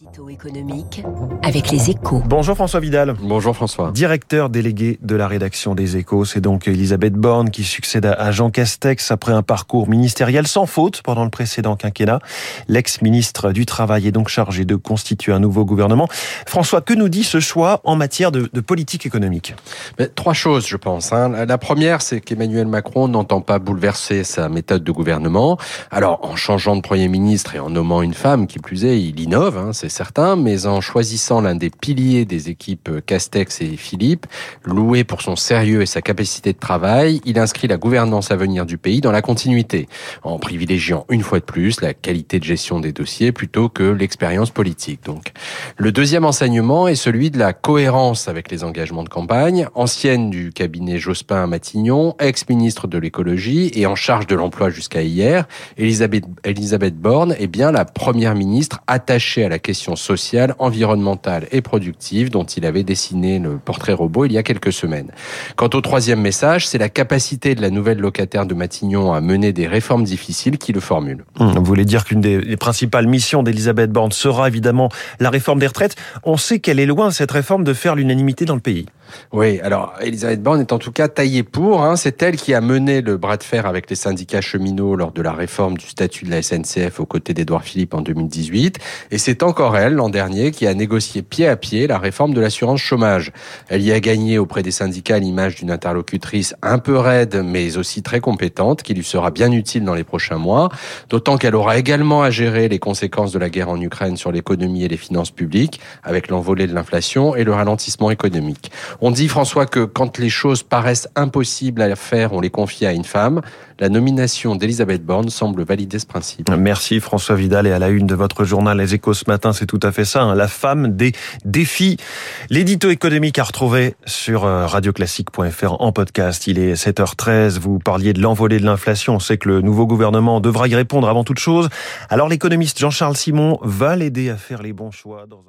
L'édito économique avec les échos. Bonjour François Vidal. Bonjour François. Directeur délégué de la rédaction des échos. C'est donc Elisabeth Borne qui succède à Jean Castex après un parcours ministériel sans faute pendant le précédent quinquennat. L'ex-ministre du Travail est donc chargé de constituer un nouveau gouvernement. François, que nous dit ce choix en matière de, de politique économique? Mais Trois choses, je pense. hein. La première, c'est qu'Emmanuel Macron n'entend pas bouleverser sa méthode de gouvernement. Alors, en changeant de Premier ministre et en nommant une femme, qui plus est, il innove, hein, c'est certain, mais en choisissant l'un des piliers des équipes Castex et Philippe, loué pour son sérieux et sa capacité de travail, il inscrit la gouvernance à venir du pays dans la continuité, en privilégiant une fois de plus la qualité de gestion des dossiers plutôt que l'expérience politique. Donc, le deuxième enseignement est celui de la cohérence avec les engagements de campagne. Ancienne du cabinet Jospin à Matignon, ex-ministre de l'écologie et en charge de l'emploi jusqu'à hier, Elisabeth, Elisabeth Borne est bien la première ministre attachée à la question sociale, environnementale et productive dont il avait dessiné le portrait robot il y a quelques semaines. Quant au troisième message, c'est la capacité de la nouvelle locataire de Matignon à mener des réformes difficiles qui le formule. Hum, Vous voulez dire qu'une des principales missions d'Elisabeth Borne sera évidemment la réforme des retraites. On sait qu'elle est loin, cette réforme, de faire l'unanimité dans le pays. Oui, alors Elisabeth Borne est en tout cas taillée pour. Hein. C'est elle qui a mené le bras de fer avec les syndicats cheminots lors de la réforme du statut de la SNCF aux côtés d'Édouard Philippe en 2018. Et c'est encore l'an dernier, qui a négocié pied à pied la réforme de l'assurance chômage. Elle y a gagné auprès des syndicats l'image d'une interlocutrice un peu raide, mais aussi très compétente, qui lui sera bien utile dans les prochains mois. D'autant qu'elle aura également à gérer les conséquences de la guerre en Ukraine sur l'économie et les finances publiques, avec l'envolée de l'inflation et le ralentissement économique. On dit, François, que quand les choses paraissent impossibles à faire, on les confie à une femme. La nomination d'Elisabeth Borne semble valider ce principe. Merci François Vidal et à la une de votre journal Les Échos ce matin, c'est tout à fait ça, hein, la femme des défis. L'édito économique à retrouver sur euh, radioclassique.fr en podcast. Il est 7h13, vous parliez de l'envolée de l'inflation, on sait que le nouveau gouvernement devra y répondre avant toute chose. Alors l'économiste Jean-Charles Simon va l'aider à faire les bons choix dans